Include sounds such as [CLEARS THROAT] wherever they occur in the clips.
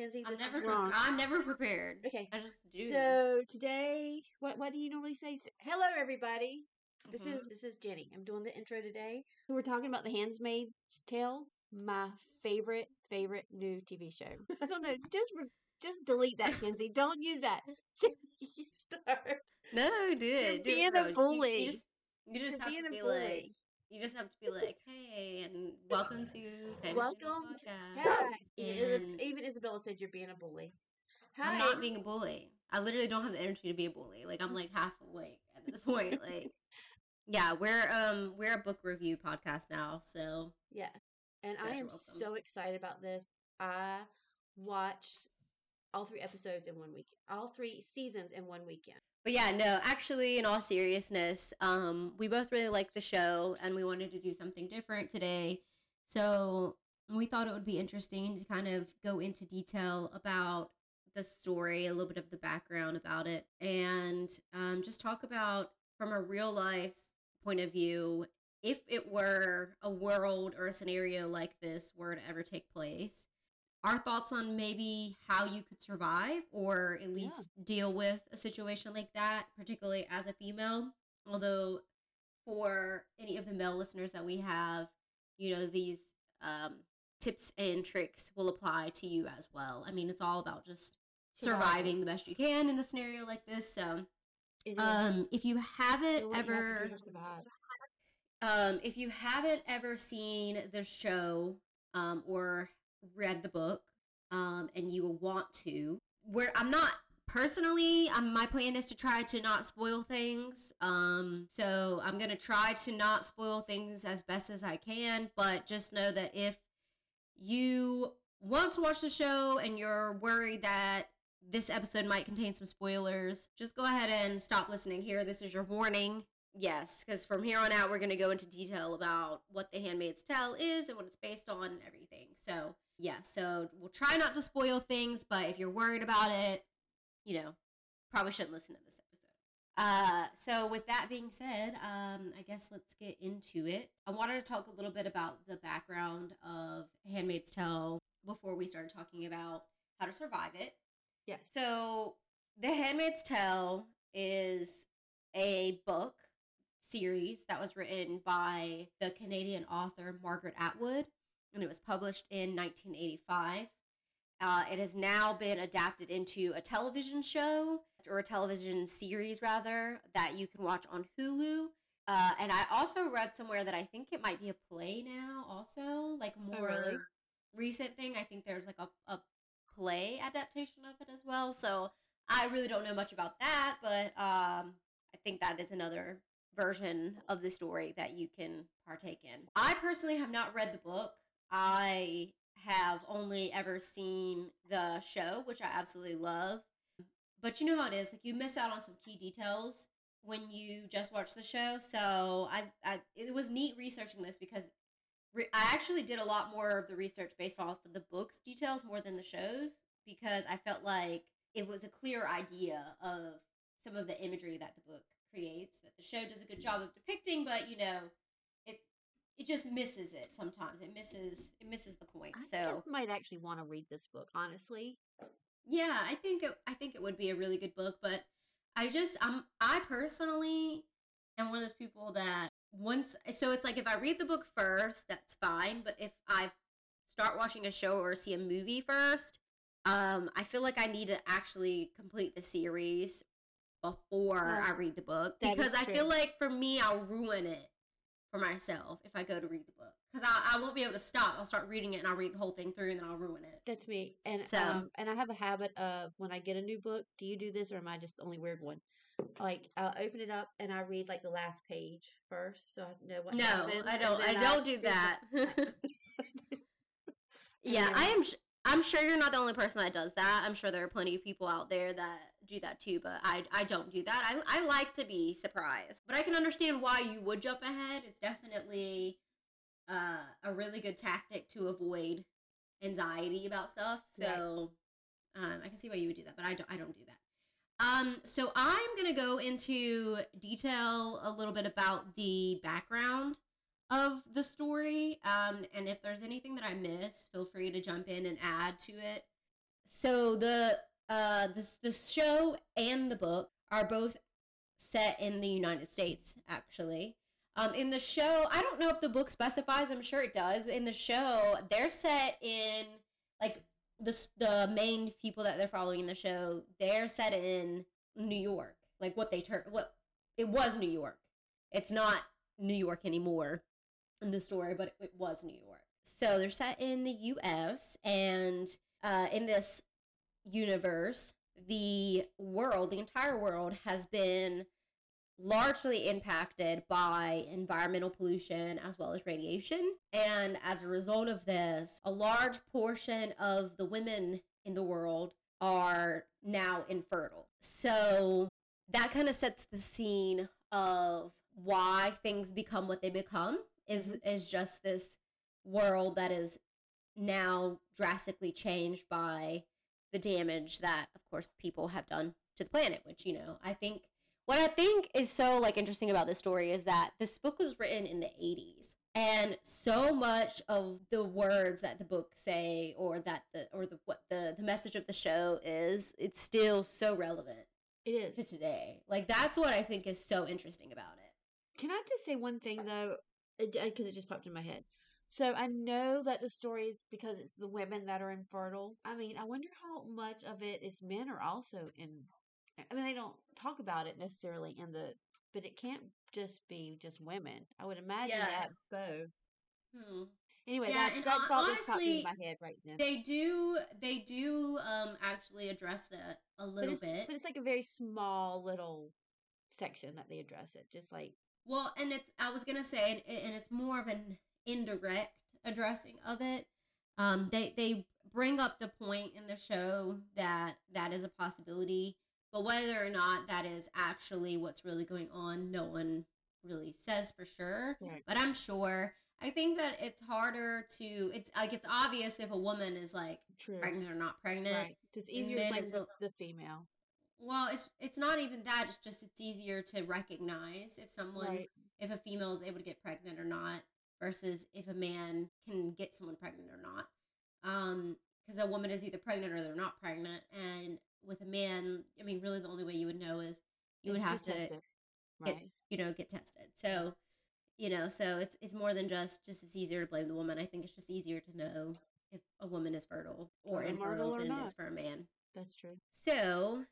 wrong, Kenzie. I'm never. wrong. I'm never prepared. Okay. I just do. So today, what what do you normally say? Hello, everybody. This Mhm. is this is Jenny. I'm doing the intro today. We're talking about The Handmaid's Tale, my favorite favorite new TV show. [LAUGHS] I don't know. Just re- just delete that, Kenzie. don't use that. [LAUGHS] you start. no, do it. Do being it, a bro. You- bully. You, just, you just have to be bully. like. You just have to be like, hey, and welcome to Technically Welcome the to Podcast. Even, And even Isabella said you're being a bully. Hi. I'm not being a bully. I literally don't have the energy to be a bully. Like I'm like half awake at this point. Like, yeah, we're um we're a book review podcast now, so yeah. And I am welcome. so excited about this. I watched all three episodes in one week. All three seasons in one weekend. But yeah, no, actually, in all seriousness, um, we both really like the show and we wanted to do something different today. So we thought it would be interesting to kind of go into detail about the story, a little bit of the background about it, and um, just talk about from a real life point of view if it were a world or a scenario like this were to ever take place our thoughts on maybe how you could survive or at least deal with a situation like that, particularly as a female. Although, for any of the male listeners that we have, you know, these um, tips and tricks will apply to you as well. I mean, it's all about just Surviving. surviving the best you can in a scenario like this. So, um, if you haven't have ever do to survive. um, if you haven't ever seen the show um, or read the book um, and you will want to, where I'm not personally, um, my plan is to try to not spoil things. Um, so I'm gonna try to not spoil things as best as I can, but just know that if you want to watch the show and you're worried that this episode might contain some spoilers, just go ahead and stop listening here. This is your warning. Yes, because from here on out, we're going to go into detail about what The Handmaid's Tale is and what it's based on and everything. So, yeah, so we'll try not to spoil things, but if you're worried about it, you know, probably shouldn't listen to this episode. Uh, so with that being said, um, I guess let's get into it. I wanted to talk a little bit about the background of Handmaid's Tale before we started talking about how to survive it. Yes. So, The Handmaid's Tale is a book series that was written by the Canadian author Margaret Atwood, and it was published in 1985. Uh, it has now been adapted into a television show or a television series, rather, that you can watch on Hulu. Uh, and I also read somewhere that I think it might be a play now, also, like more really? recent thing. I think there's like a, a play adaptation of it as well. So I really don't know much about that, but um, I think that is another version of the story that you can partake in. I personally have not read the book. I have only ever seen the show, which I absolutely love. But you know how it is, like you miss out on some key details when you just watch the show. So I, I it was neat researching this because re- I actually did a lot more of the research based off of the book's details more than the shows because I felt like it was a clear idea of some of the imagery that the book creates that the show does a good mm-hmm. job of depicting, but you know, it just misses it sometimes. It misses it misses the point. I so just might actually want to read this book, honestly. yeah, I think it, I think it would be a really good book, but I just I'm I personally am one of those people that once so it's like if I read the book first, that's fine, but if I start watching a show or see a movie first, um I feel like I need to actually complete the series before I read the book because I feel like for me I'll ruin it for myself if I go to read the book because I, I won't be able to stop. I'll start reading it and I'll read the whole thing through and then I'll ruin it. That's me. And So- um and I have a habit of when I get a new book, do you do this or am I just the only weird one? Like I'll open it up and I read like the last page first so I know what No, happens, I don't. I don't do that. [LAUGHS] [LAUGHS] yeah, I am. I'm sure you're not the only person that does that. I'm sure there are plenty of people out there that do that too, but I, I don't do that. I, I like to be surprised, but I can understand why you would jump ahead. It's definitely uh, a really good tactic to avoid anxiety about stuff. So um, I can see why you would do that, but I don't. I don't do that. Um, so I'm gonna go into detail a little bit about the background of the story. Um, and if there's anything that I miss, feel free to jump in and add to it. So the uh the the show and the book are both set in the United States, actually. Um, in the show, I don't know if the book specifies. I'm sure it does. In the show, they're set in like the the main people that they're following in the show. They're set in New York, like what they turn what it was New York. It's not New York anymore in the story, but it, was New York. So they're set in the U.S. and uh, in this universe, the world, the entire world, has been largely impacted by environmental pollution as well as radiation. And as a result of this, a large portion of the women in the world are now infertile. So that kind of sets the scene of why things become what they become is is just this world that is now drastically changed by the damage that of course people have done to the planet which you know i think what i think is so like interesting about this story is that this book was written in the 80s and so much of the words that the book say or that the or the what the the message of the show is it's still so relevant It is. to today. Like that's what i think is so interesting about it. Can I just say one thing though, because it just popped in my head. So I know that the story is because it's the women that are infertile. I mean, I wonder how much of it is men are also in. I mean, they don't talk about it necessarily in the, but it can't just be just women. I would imagine Yeah. that both. hmm. Anyway, Yeah, that and that thought honestly, in my head right then. They do they do um actually address that a little it's, bit. but it's like a very small little section that they address it. Just like Well, and it's I was gonna say, and, and it's more of an indirect addressing of it. Um, they they bring up the point in the show that that is a possibility, but whether or not that is actually what's really going on, no one really says for sure. Right. But I'm sure. I think that it's harder to. It's like it's obvious if a woman is like true, pregnant or not pregnant. right? So it's easier to men the, the female, Well, it's it's not even that. It's just it's easier to recognize if someone right? if a female is able to get pregnant or not versus if a man can get someone pregnant or not. Um, because a woman is either pregnant or they're not pregnant, and with a man, I mean, really the only way you would know is you would have to tested, get- right? you know get tested. So, you know, so it's it's more than just just it's easier to blame the woman. I think it's just easier to know if a woman is fertile or infertile or than it is for a man. That's true. So,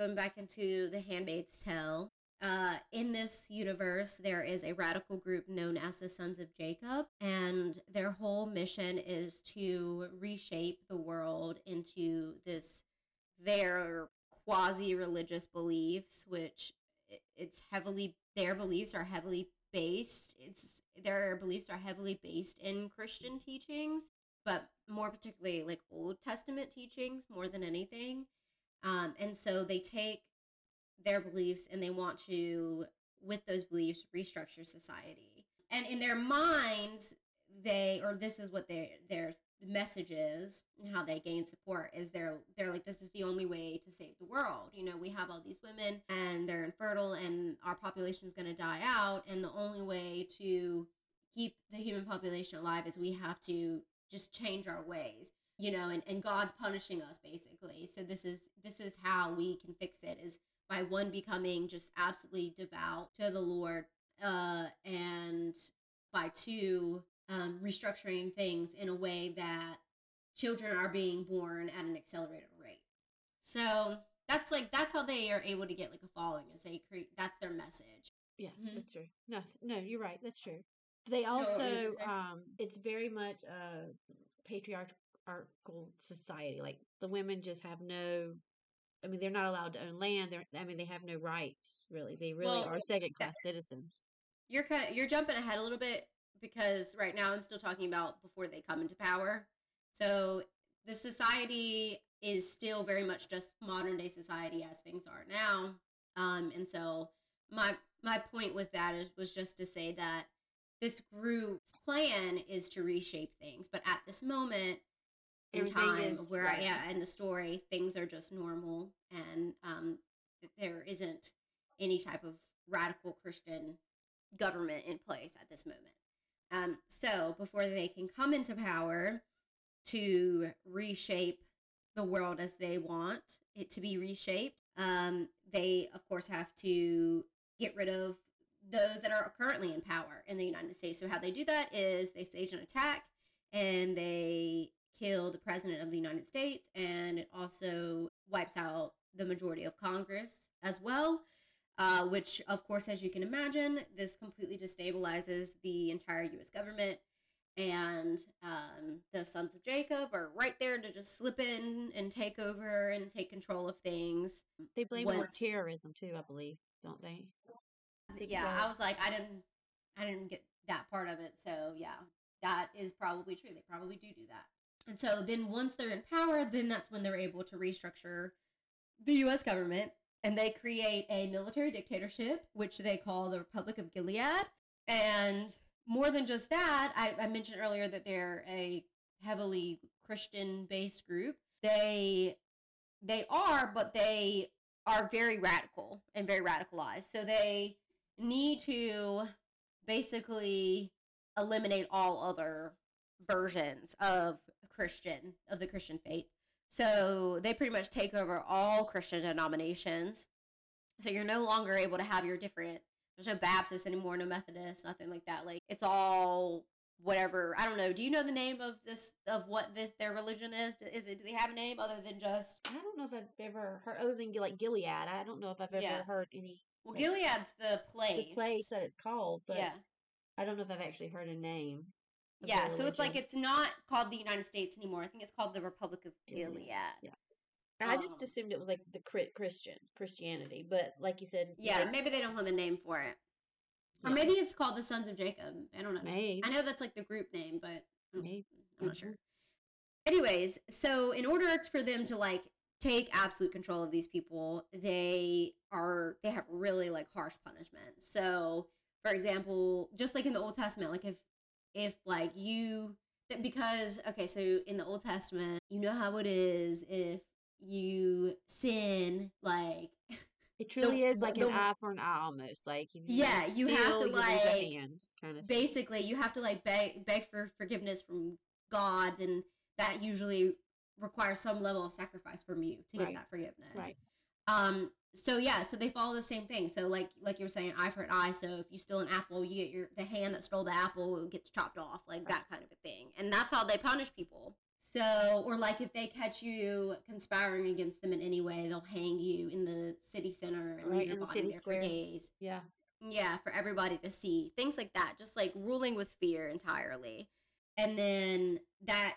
going back into The Handmaid's Tale, uh, in this universe, there is a radical group known as the Sons of Jacob, and their whole mission is to reshape the world into this their quasi religious beliefs, which it's heavily their beliefs are heavily based. It's their beliefs are heavily based in Christian teachings, but more particularly like Old Testament teachings more than anything. Um, and so they take their beliefs and they want to, with those beliefs, restructure society. And in their minds, they or this is what their their message is and how they gain support is they're they're like this is the only way to save the world you know we have all these women and they're infertile and our population is going to die out and the only way to keep the human population alive is we have to just change our ways you know and, and god's punishing us basically so this is this is how we can fix it is by one becoming just absolutely devout to the lord uh and by two um, restructuring things in a way that children are being born at an accelerated rate so that's like that's how they are able to get like a following is they create that's their message Yeah, Mhm. that's true. No, no, you're right. That's true. They what were you also, gonna um, it's very much a patriarchal society. Like the women just have no. I mean, they're not allowed to own land. They're. I mean, they have no rights. Really, they really Well, are second class citizens. you're kind of you're jumping ahead a little bit because right now I'm still talking about before they come into power. So the society is still very much just modern day society as things are now. Um, and so my my point with that is was just to say that this group's plan is to reshape things, but at this moment in Everything time is- where right. yeah in the story things are just normal and um there isn't any type of radical christian government in place at this moment um so before they can come into power to reshape the world as they want it to be reshaped um they of course have to get rid of those that are currently in power in the united states so how they do that is they stage an attack and they kill the president of the United States, and it also wipes out the majority of Congress as well. Uh, which, of course, as you can imagine, this completely destabilizes the entire U.S. government. And um, the sons of Jacob are right there to just slip in and take over and take control of things. They blame it on terrorism too, I believe, don't they? think yeah. I was like, I didn't, I didn't get that part of it. So yeah, that is probably true. They probably do do that. And so then once they're in power, then that's when they're able to restructure the U.S. government, and they create a military dictatorship, which they call the Republic of Gilead. And more than just that, I, I mentioned earlier that they're a heavily Christian-based group. They they are, but they are very radical and very radicalized. So they need to basically eliminate all other versions of Christian, of the Christian faith. So they pretty much take over all Christian denominations. So you're no longer able to have your different, there's no Baptist anymore, no Methodist, nothing like that. Like it's all whatever. I don't know. Do you know the name of this, of what this, their religion is? Is it, do they have a name other than just, I don't know if I've ever heard other than like Gilead. I don't know if I've ever Yeah. heard any well, Like, Gilead's the place. the place that it's called, but yeah. I don't know if I've actually heard a name. Yeah, so it's like it's not called the United States anymore. I think it's called the Republic of Gilead, yeah. I just um, assumed it was like the Christian Christianity, but like you said, Yeah, like, maybe they don't have a name for it. Or maybe it's called the Sons of Jacob. I don't know. maybe, I know that's like the group name, but I'm, maybe. I'm not sure. Anyways, so in order for them to like take absolute control of these people, they are they have really like harsh punishments. So, for example, just like in the Old Testament, like if if like you that because okay, so in the Old Testament, you know how it is if you sin like [LAUGHS] It truly is like the- an eye for an eye, almost. Like you Yeah, you have to, you like, hand, kind of. basically you have to like beg beg for forgiveness from God, and that usually requires some level of sacrifice from you to get that forgiveness. Right. Um. So yeah, so they follow the same thing. So like like you were saying, eye for an eye. So if you steal an apple, you get your the hand that stole the apple gets chopped off, like that kind of a thing. And that's how they punish people. So or like if they catch you conspiring against them in any way, they'll hang you in the city center and Right, leave your in the body there square. for days. Yeah, Yeah, for everybody to see. Things like that. Just like ruling with fear entirely. And then that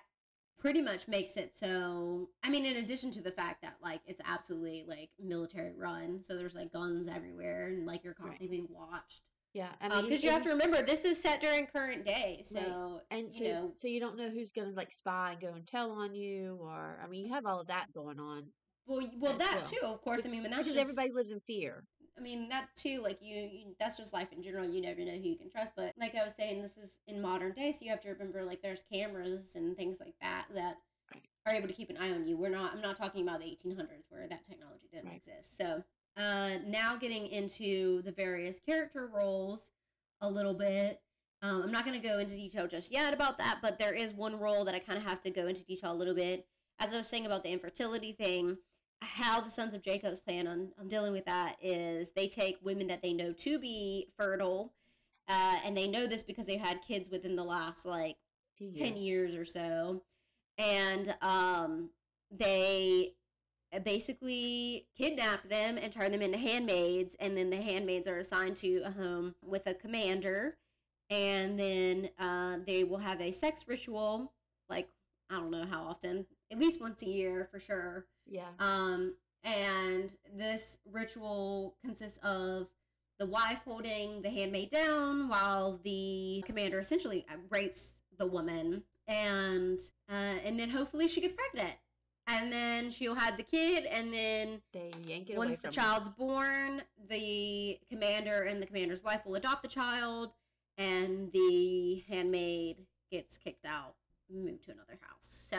pretty much makes it so I mean, in addition to the fact that like it's absolutely like military run, so there's like guns everywhere and like you're Right. constantly being watched. yeah. I um, mean, Because you have to remember this is set during current day, so and you so, know so you don't know who's gonna like spy and go and tell on you, or I mean, you have all of that going on well, well that well. too, of course. I mean, but that's because just, everybody lives in fear. I mean, that too, like you, you, that's just life in general. You never know who you can trust. But like I was saying, this is in modern day, so you have to remember, like, there's cameras and things like that that are able to keep an eye on you. We're not. I'm not talking about the 1800s where that technology didn't Right. exist. So uh, now getting into the various character roles a little bit. Um, I'm not going to go into detail just yet about that, but there is one role that I kind of have to go into detail a little bit. As I was saying about the infertility thing, how the sons of Jacob's plan on, on dealing with that is they take women that they know to be fertile, uh, and they know this because they've had kids within the last like Few 10 years. years or so. And um they basically kidnap them and turn them into handmaids and then the handmaids are assigned to a home with a commander. And then uh, they will have a sex ritual like i don't know how often at least once a year for sure Yeah, um, and this ritual consists of the wife holding the handmaid down while the commander essentially uh, rapes the woman, and uh, and then hopefully she gets pregnant, and then she'll have the kid, and then they yank it once the child's born, the commander and the commander's wife will adopt the child, and the handmaid gets kicked out, moved to another house. So,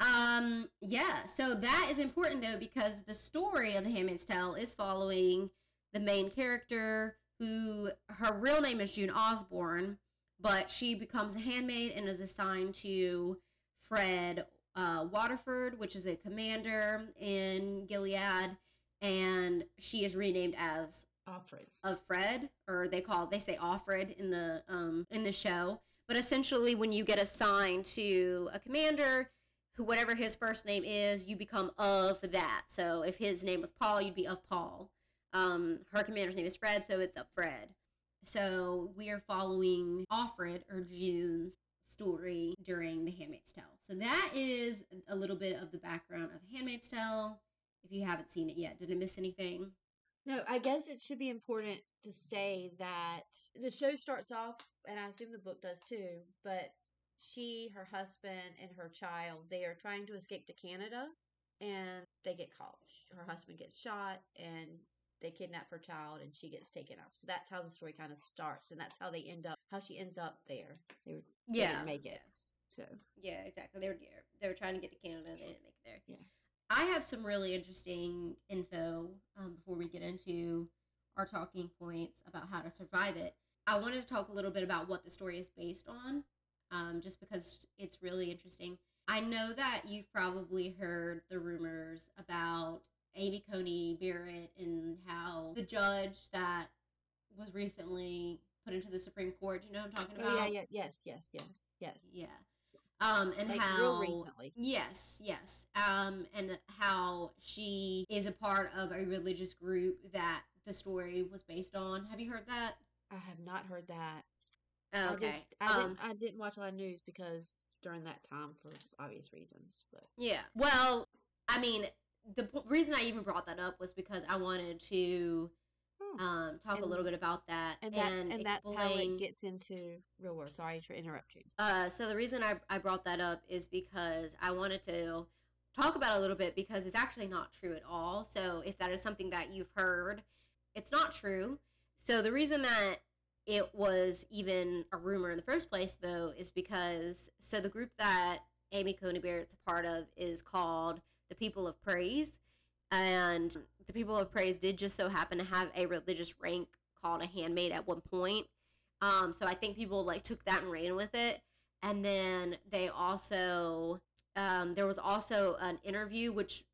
Um, yeah, so that is important though because the story of The Handmaid's Tale is following the main character who her real name is June Osborne, but she becomes a handmaid and is assigned to Fred uh, Waterford, which is a commander in Gilead, and she is renamed as Offred. of Fred, or they call they say Offred in the um in the show. But essentially, when you get assigned to a commander, who whatever his first name is, you become of that. So if his name was Paul, you'd be of Paul. Um, her commander's name is Fred, so it's of Fred. So we are following Offred or June's story during The Handmaid's Tale. So that is a little bit of the background of Handmaid's Tale. If you haven't seen it yet, did I miss anything? No, I guess it should be important to say that the show starts off, and I assume the book does too, but she, her husband, and her child, they are trying to escape to Canada and they get caught. Her husband gets shot and they kidnap her child and she gets taken off. So that's how the story kind of starts and that's how they end up, how she ends up there. They, were, they Yeah. didn't make it. So, Yeah, exactly. They were they were trying to get to Canada. They didn't make it there. Yeah. I have some really interesting info um, before we get into our talking points about how to survive it. I wanted to talk a little bit about what the story is based on, um, just because it's really interesting. I know that you've probably heard the rumors about Amy Coney Barrett and how the judge that was recently put into the Supreme Court. You know what I'm talking about? oh, yeah, yeah, yes, yes, yes, yes. Yeah. Um, and Like how. Yes, yes. Um, and how she is a part of a religious group that the story was based on. Have you heard that? I have not heard that. Oh, I okay. just- I, um, didn't, I didn't watch a lot of news because during that time for obvious reasons. But yeah. Well, I mean, the p- reason I even brought that up was because I wanted to Hmm. um talk a little bit about that and that and, that's how it gets into real world. Sorry to interrupt you. Uh, so the reason I, I brought that up is because I wanted to talk about it a little bit because it's actually not true at all. So if that is something that you've heard, it's not true. So the reason that it was even a rumor in the first place, though, is because so the group that Amy Coney Barrett's a part of is called the People of Praise, and the People of Praise did just so happen to have a religious rank called a handmaid at one point. Um, so I think people like took that and ran with it. And then they also, um, there was also an interview which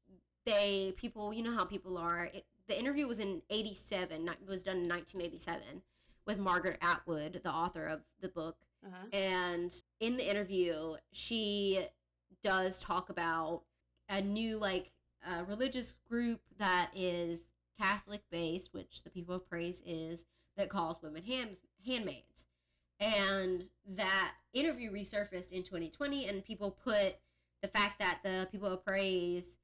they people, you know how people are. It, the interview was in '87. It was done in 1987 with Margaret Atwood, the author of the book. Uh-huh. And in the interview, she does talk about a new like uh, religious group that is Catholic based, which the People of Praise is, that calls women hand, handmaids. And that interview resurfaced in 2020, and people put the fact that the People of Praise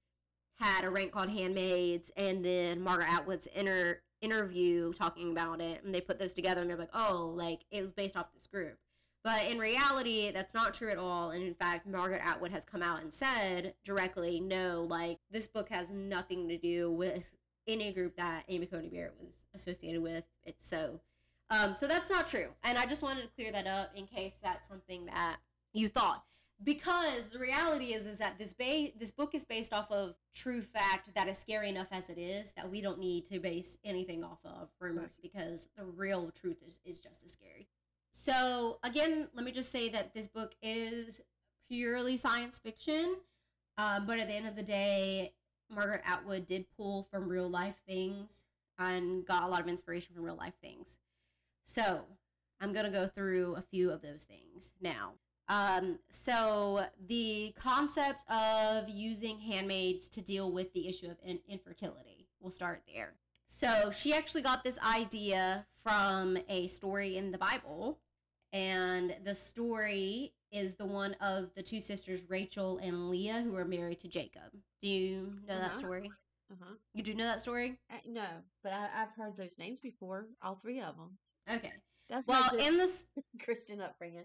had a rank called handmaids, and then Margaret Atwood's inter- interview talking about it, and they put those together, and they're like, oh, like it was based off this group. But in reality, that's not true at all. And in fact, Margaret Atwood has come out and said directly, no, like this book has nothing to do with any group that Amy Coney Barrett was associated with. It's so, um, so that's not true. And I just wanted to clear that up in case that's something that you thought. Because the reality is, is that this ba- this book is based off of true fact that is scary enough as it is that we don't need to base anything off of rumors because the real truth is, is just as scary. So again, let me just say that this book is purely science fiction, um, but at the end of the day, Margaret Atwood did pull from real life things and got a lot of inspiration from real life things. So I'm gonna go through a few of those things now. Um, so the concept of using handmaids to deal with the issue of in- infertility, we'll start there. So she actually got this idea from a story in the Bible, and the story is the one of the two sisters, Rachel and Leah, who are married to Jacob. Do you know that Uh-huh. story? Uh huh. You do know that story? I, no, but I, I've heard those names before. All three of them. Okay. That's Well, in this [LAUGHS] Christian upbringing.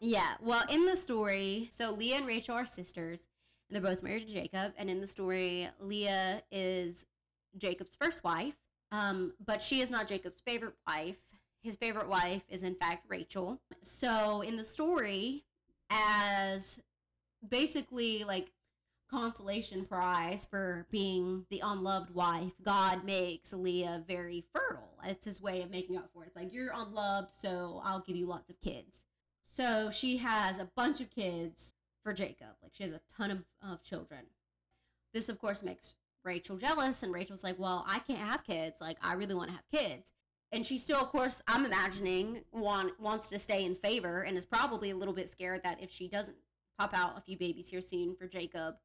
Yeah, well, in the story, so Leah and Rachel are sisters, and they're both married to Jacob. And in the story, Leah is Jacob's first wife, um, but she is not Jacob's favorite wife. His favorite wife is, in fact, Rachel. So in the story, as basically like consolation prize for being the unloved wife. God makes Leah very fertile. It's his way of making up for it. It's like you're unloved, so I'll give you lots of kids. So she has a bunch of kids for Jacob. Like she has a ton of, of children. This, of course, makes Rachel jealous, and Rachel's like, Well, I can't have kids. Like, I really want to have kids. And she still, of course, I'm imagining, want, wants to stay in favor and is probably a little bit scared that if she doesn't pop out a few babies here soon for Jacob,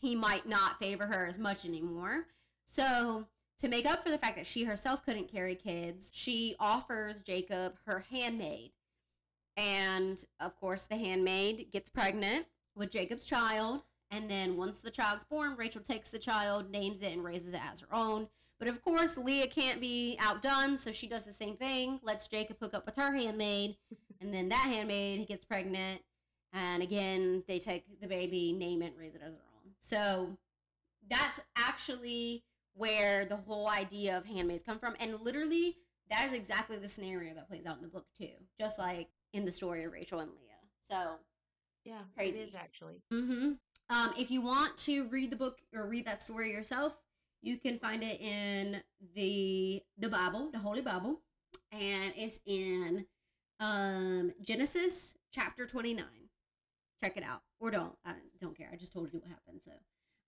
he might not favor her as much anymore. So, to make up for the fact that she herself couldn't carry kids, she offers Jacob her handmaid. And of course, the handmaid gets pregnant with Jacob's child. And then once the child's born, Rachel takes the child, names it, and raises it as her own. But of course, Leah can't be outdone, so she does the same thing, lets Jacob hook up with her handmaid, [LAUGHS] and then that handmaid gets pregnant. And again, they take the baby, name it, raise it as their own. So that's actually where the whole idea of handmaids come from. And literally, that is exactly the scenario that plays out in the book, too. Just like in the story of Rachel and Leah. So Yeah, Crazy. it is actually. Mm-hmm. Um, if you want to read the book or read that story yourself, you can find it in the the Bible, the Holy Bible, and it's in um, Genesis chapter twenty nine. Check it out, or don't. I don't- don't care. I just told you what happened. So,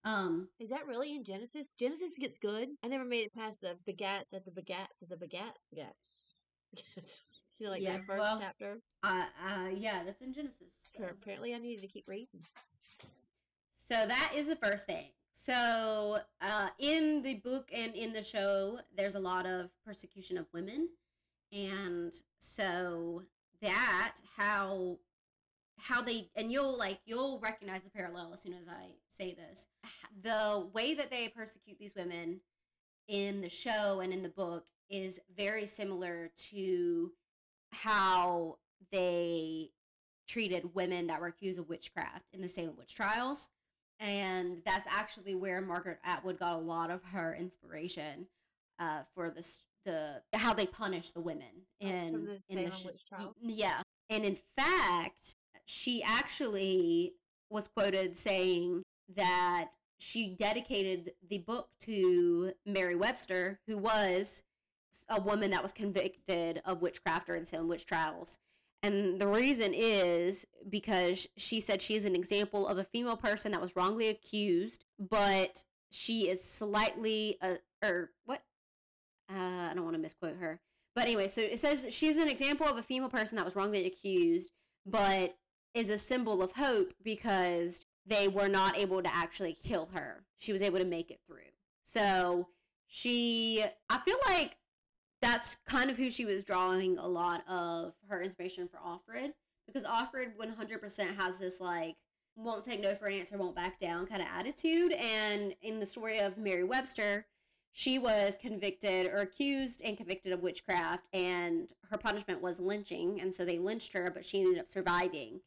um, Is that really in Genesis? Genesis gets good. I never made it past the begats at the begats at the begats. Begats. [LAUGHS] you like Yeah, that first well- chapter. uh, uh, yeah, that's in Genesis. so. Apparently, I needed to keep reading. So that is the first thing. So uh, in the book and in the show, there's a lot of persecution of women, and so that how how they and you'll like you'll recognize the parallel as soon as I say this. The way that they persecute these women in the show and in the book is very similar to how they treated women that were accused of witchcraft in the Salem witch trials and that's actually where Margaret Atwood got a lot of her inspiration uh, for this the how they punish the women in from the in the Salem sh- witch trials? yeah and in fact she actually was quoted saying that she dedicated the book to Mary Webster who was a woman that was convicted of witchcraft during the Salem witch trials and the reason is because she said she is an example of a female person that was wrongly accused, but she is slightly, uh, or what? Uh, I don't want to misquote her. But anyway, so it says she's an example of a female person that was wrongly accused, but is a symbol of hope because they were not able to actually kill her. She was able to make it through. So she, I feel like that's kind of who she was drawing a lot of her inspiration for Offred because Offred 100% has this like won't take no for an answer, won't back down kind of attitude. And in the story of Mary Webster, she was convicted or accused and convicted of witchcraft, and her punishment was lynching. And so they lynched her, but she ended up surviving.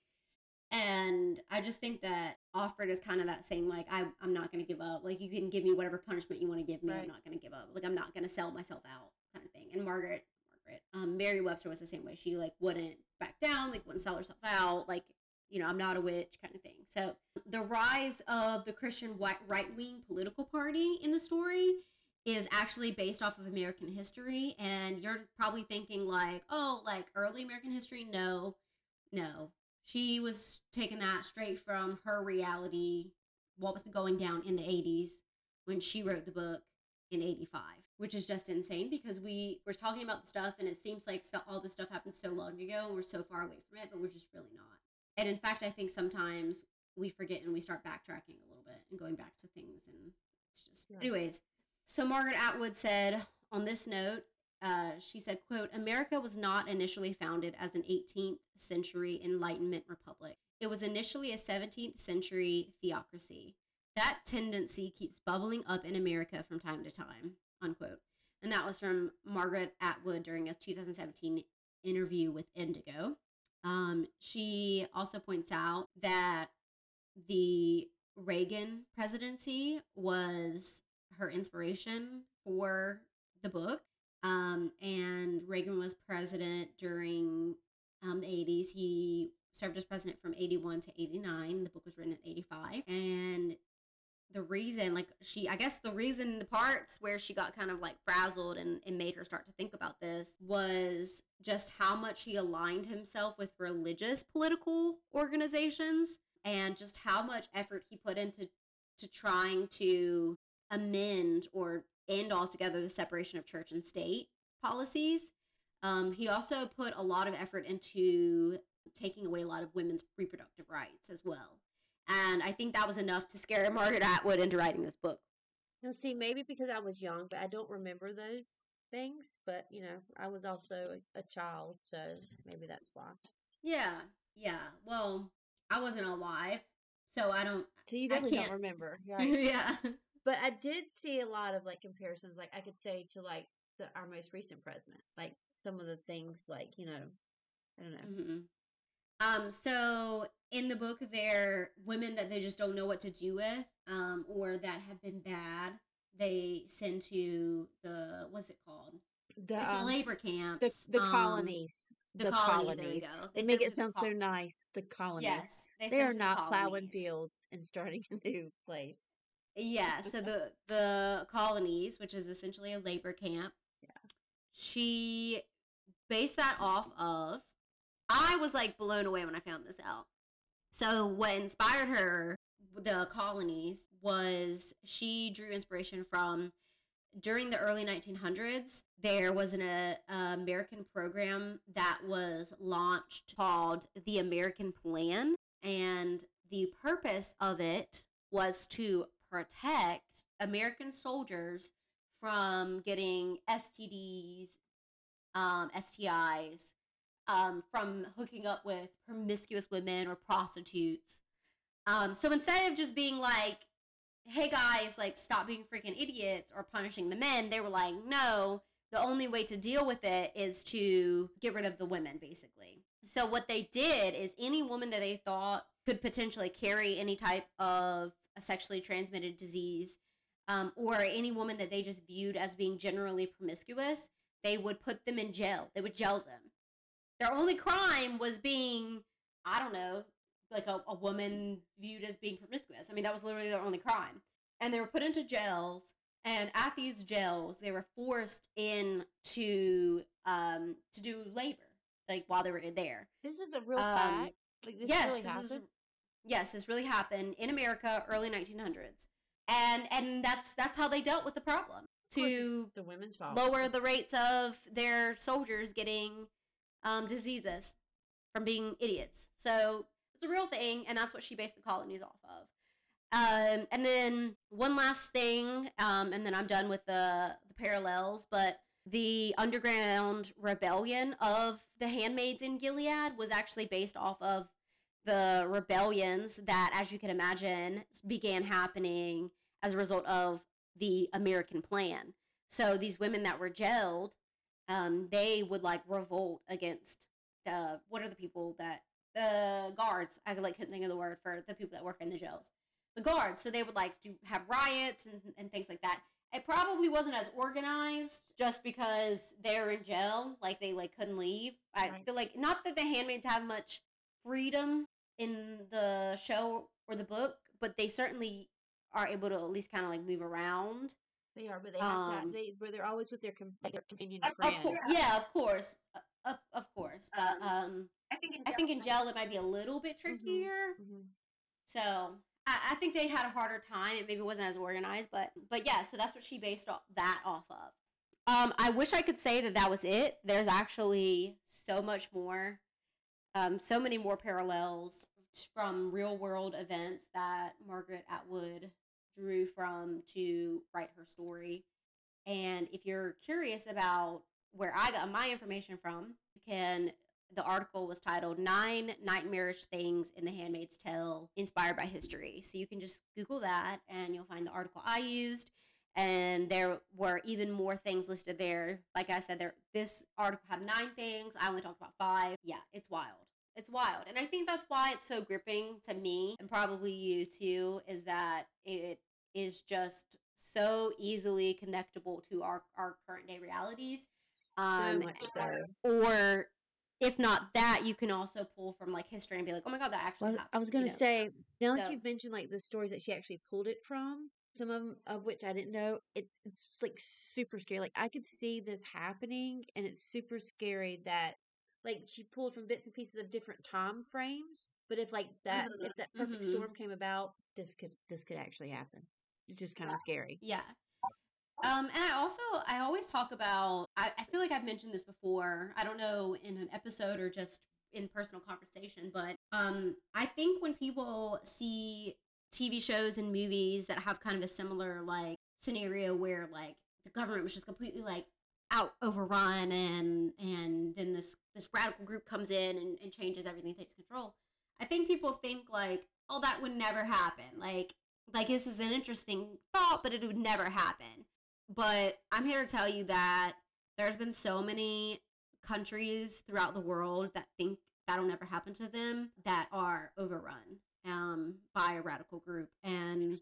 And I just think that Offred is kind of that saying, like, I, I'm not going to give up. Like, you can give me whatever punishment you want to give me. I'm not going to give up. Like, I'm not going to sell myself out, kind of thing. And Margaret, Margaret, um, Mary Webster was the same way. She, like, wouldn't back down, like, wouldn't sell herself out. Like, you know, I'm not a witch, kind of thing. So, the rise of the Christian right wing political party in the story is actually based off of American history. And you're probably thinking, like, oh, like early American history? No, no. She was taking that straight from her reality, what was going down in the 80s when she wrote the book in 85, which is just insane because we were talking about the stuff and it seems like so, all this stuff happened so long ago and we're so far away from it, but we're just really not. And in fact, I think sometimes we forget and we start backtracking a little bit and going back to things and it's just Yeah. anyways so margaret atwood said on this note uh, she said quote america was not initially founded as an 18th century enlightenment republic it was initially a 17th century theocracy that tendency keeps bubbling up in america from time to time unquote and that was from margaret atwood during a 2017 interview with indigo um, she also points out that the Reagan presidency was her inspiration for the book. Um, and Reagan was president during um, the 80s. He served as president from 81 to 89. The book was written in 85. And the reason, like, she, I guess the reason, the parts where she got kind of like frazzled and, and made her start to think about this was just how much he aligned himself with religious political organizations and just how much effort he put into to trying to amend or end altogether the separation of church and state policies. Um, he also put a lot of effort into taking away a lot of women's reproductive rights as well. And I think that was enough to scare Margaret Atwood into writing this book. Now, see, maybe because I was young, but I don't remember those things. But you know, I was also a, a child, so maybe that's why. Yeah, yeah. Well, I wasn't alive, so I don't. So you definitely don't can't- remember, [LAUGHS] right? yeah. But I did see a lot of like comparisons. Like I could say to like the, our most recent president, like some of the things, like you know, I don't know. hmm Um, so in the book, they're women that they just don't know what to do with, um, or that have been bad. They send to the what's it called? The um, labor camps. the um, colonies. The, colonies, There we go. They send make it sound so nice. The colonies. Yes, They send are the not plowing fields and starting a new place. Yeah, so the the colonies, which is essentially a labor camp. Yeah. She based that off of I was like blown away when I found this out. So what inspired her the colonies was she drew inspiration from during the early 1900s there was an uh, american program that was launched called the american plan and the purpose of it was to protect american soldiers from getting stds um, stis um, from hooking up with promiscuous women or prostitutes um, so instead of just being like, hey guys, like stop being freaking idiots or punishing the men, they were like, no, the only way to deal with it is to get rid of the women, basically. So what they did is any woman that they thought could potentially carry any type of a sexually transmitted disease, um, or any woman that they just viewed as being generally promiscuous, they would put them in jail. They would jail them. Their only crime was being, I don't know, like a, a woman viewed as being promiscuous. I mean, that was literally their only crime. And they were put into jails. And at these jails, they were forced into um, to do labor, like while they were there. This is a real Um, fact. Like this yes, really this is yes, this really happened in America, early 1900s, and and that's that's how they dealt with the problem to the women's fault. lower the rates of their soldiers getting um, diseases from being idiots. So it's a real thing, and that's what she based the colonies off of. Um, and then one last thing, um, and then I'm done with the, the parallels, but the underground rebellion of the handmaids in Gilead was actually based off of the rebellions that, as you can imagine, began happening as a result of the American plan. So these women that were jailed, um, they would like revolt against the what are the people that the guards? I like couldn't think of the word for the people that work in the jails. The guards. So they would like do have riots and, and things like that. It probably wasn't as organized just because they're in jail, like they like couldn't leave. I Right. feel like not that the handmaids have much freedom in the show or the book, but they certainly are able to at least kind of like move around. They are, but they have to. Um, Have, they, but they're always with their, com- their companion Of, friend. course, yeah, of course, Uh, of of course. But um, I think in I think in jail it might be a little bit trickier. Mhm. So I, I think they had a harder time. It maybe wasn't as organized, but but yeah. So that's what she based off, that off of. Um, I wish I could say that that was it. There's actually so much more, um, so many more parallels from real world events that Margaret Atwood drew from to write her story. And if you're curious about where I got my information from, you can. The article was titled Nine Nightmarish Things in the Handmaid's Tale Inspired by History. So you can just Google that and you'll find the article I used. And there were even more things listed there. Like I said, there this article had nine things. I only talked about five. Yeah, it's wild. It's wild. And I think that's why it's so gripping to me and probably you too, is that it is just so easily connectable to our, our current day realities. So Um, so. or if not that, you can also pull from like history and be like, oh my god, that actually Well, happened. I was going to say, now that you've mentioned like the stories that she actually pulled it from, some of 'em of which I didn't know, it's it's like super scary. Like I could see this happening, and it's super scary that like she pulled from bits and pieces of different time frames. But if like that, Mhm, if that perfect mhm. storm came about, this could this could actually happen. It's just kind of scary. Yeah. Um, and I also I always talk about I, I feel like I've mentioned this before. I don't know in an episode or just in personal conversation, but um I think when people see TV shows and movies that have kind of a similar like scenario where like the government was just completely like out overrun and and then this this radical group comes in and, and changes everything takes control i think people think like oh that would never happen like like this is an interesting thought but it would never happen but i'm here to tell you that there's been so many countries throughout the world that think that'll never happen to them that are overrun um, by a radical group and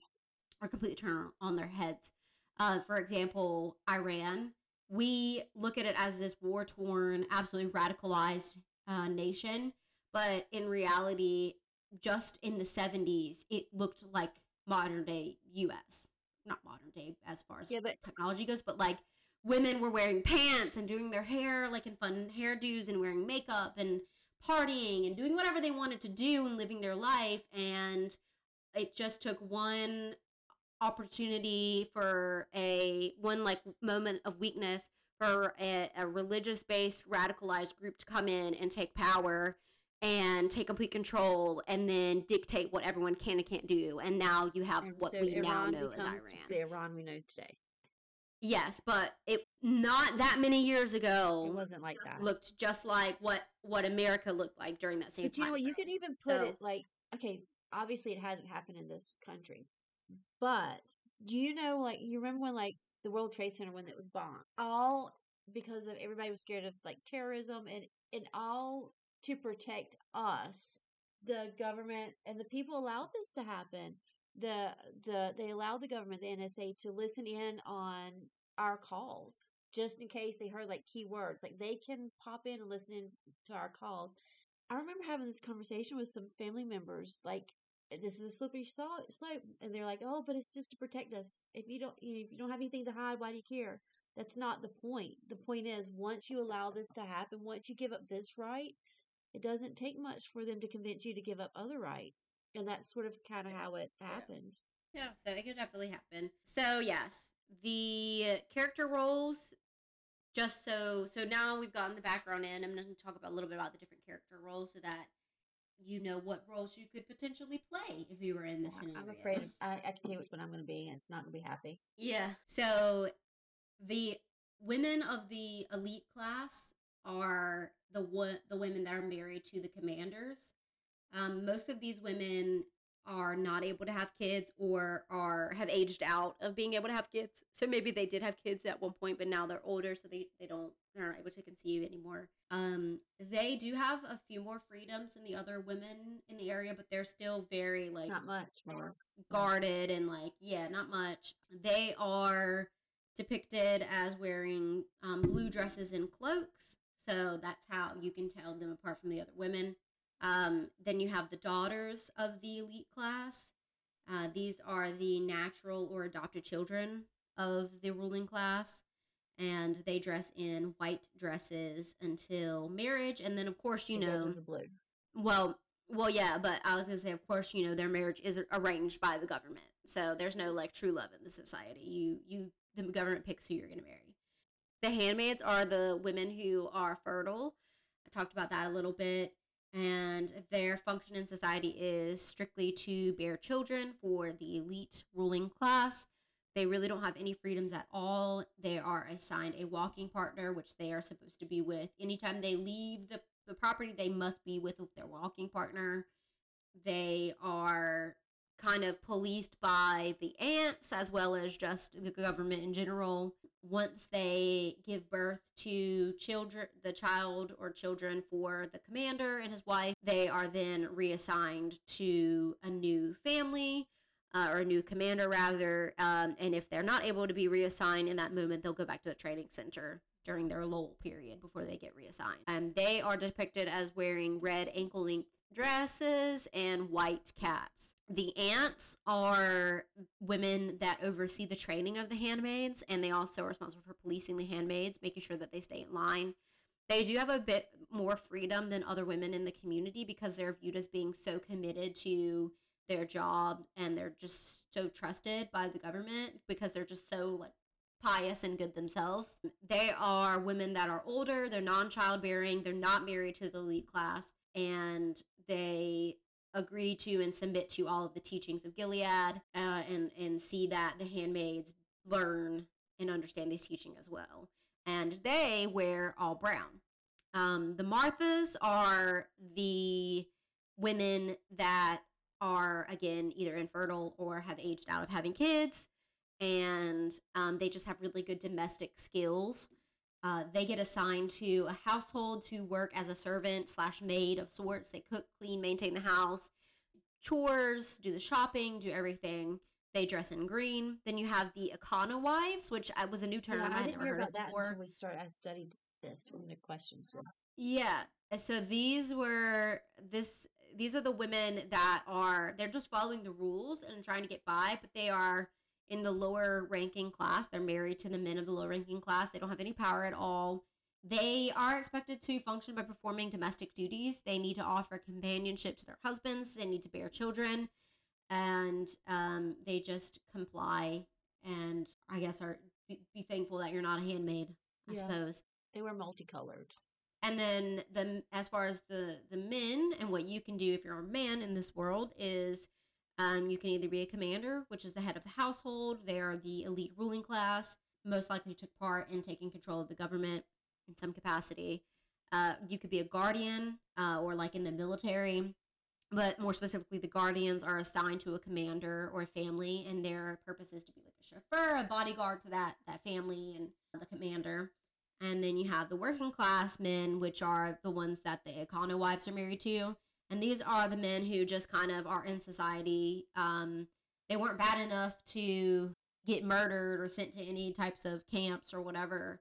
are completely turned on their heads uh, for example iran we look at it as this war torn, absolutely radicalized uh, nation. But in reality, just in the 70s, it looked like modern day US. Not modern day as far as Yeah, but- technology goes, but like women were wearing pants and doing their hair like in fun hairdos and wearing makeup and partying and doing whatever they wanted to do and living their life. And it just took one opportunity for a one like moment of weakness for a, a religious based radicalized group to come in and take power and take complete control and then dictate what everyone can and can't do and now you have And what so we now know as iran the Iran we know today. yes but it not that many years ago. It wasn't like that. looked just like what what america looked like during that same But you know time what? You could even put So- it like, okay, obviously it hasn't happened in this country, but do you know, like, you remember when, like, the World Trade Center when it was bombed, all because of everybody was scared of like terrorism and and all to protect us, the government and the people allowed this to happen. The the they allowed the government, the NSA, to listen in on our calls just in case they heard like keywords. Like they can pop in and listen in to our calls. I remember having this conversation with some family members, like this is a slippery slope, and they're like, "Oh, but it's just to protect us. If you don't, you know, if you don't have anything to hide, why do you care?" That's not the point. The point is, once you allow this to happen, once you give up this right, it doesn't take much for them to convince you to give up other rights, and that's sort of kind of how it happened. Yeah, so it could definitely happen. So yes, the character roles. Just so so now we've gotten the background in. I'm going to talk about a little bit about the different character roles so that you know what roles you could potentially play if you were in this scenario. I'm afraid I, I can tell you which one I'm going to be, and it's not going to be happy. Yeah. So the women of the elite class are the wo- the women that are married to the commanders. Um, most of these women are not able to have kids or are have aged out of being able to have kids. So maybe they did have kids at one point, but now they're older, so they, they don't they're not able to conceive anymore. Um, they do have a few more freedoms than the other women in the area, but they're still very like Not much more. guarded and like yeah not much they are depicted as wearing um, blue dresses and cloaks so that's how you can tell them apart from the other women um, then you have the daughters of the elite class uh, these are the natural or adopted children of the ruling class and they dress in white dresses until marriage and then of course you know was the blue. well, well, yeah, but I was gonna say, of course, you know, their marriage is arranged by the government, so there's no like true love in the society. You, you, the government picks who you're gonna marry. The handmaids are the women who are fertile. I talked about that a little bit, and their function in society is strictly to bear children for the elite ruling class. They really don't have any freedoms at all. They are assigned a walking partner, which they are supposed to be with. Anytime they leave the, the property, they must be with their walking partner. They are kind of policed by the aunts as well as just the government in general. Once they give birth to children, the child or children for the commander and his wife, they are then reassigned to a new family uh, or a new commander rather. Um, and if they're not able to be reassigned in that moment, they'll go back to the training center during their lull period before they get reassigned. And they are depicted as wearing red ankle length dresses and white caps. The aunts are women that oversee the training of the handmaids, and they also are responsible for policing the handmaids, making sure that they stay in line. They do have a bit more freedom than other women in the community because they're viewed as being so committed to their job and they're just so trusted by the government because they're just so like pious and good themselves. They are women that are older, they're non childbearing, they're not married to the elite class, and they agree to and submit to all of the teachings of Gilead uh, and, and see that the handmaids learn and understand these teaching as well. And they wear all brown. Um, the Marthas are the women that are, again, either infertile or have aged out of having kids and um, they just have really good domestic skills. Uh, they get assigned to a household to work as a servant slash maid of sorts. They cook, clean, maintain the house, chores, do the shopping, do everything. They dress in green. Then you have the Econo wives, which I- was a new term Yeah, I I didn't never hear heard about of that before. until we started. I studied this when the questions were. Yeah. So these were this these are the women that are they're just following the rules and trying to get by, but they are in the lower ranking class. They're married to the men of the lower ranking class. They don't have any power at all. They are expected to function by performing domestic duties. They need to offer companionship to their husbands. They need to bear children, and um, they just comply. And I guess are be, be thankful that you're not a handmaid. I Yeah. suppose. They were multicolored. And then the as far as the the men and what you can do if you're a man in this world is um, you can either be a commander, which is the head of the household. They are the elite ruling class, most likely took part in taking control of the government in some capacity. Uh, you could be a guardian uh, or like in the military, but more specifically, the guardians are assigned to a commander or a family, and their purpose is to be like a chauffeur, a bodyguard to that that family and the commander. And then you have the working class men, which are the ones that the Econo wives are married to. And these are the men who just kind of are in society. Um, they weren't bad enough to get murdered or sent to any types of camps or whatever.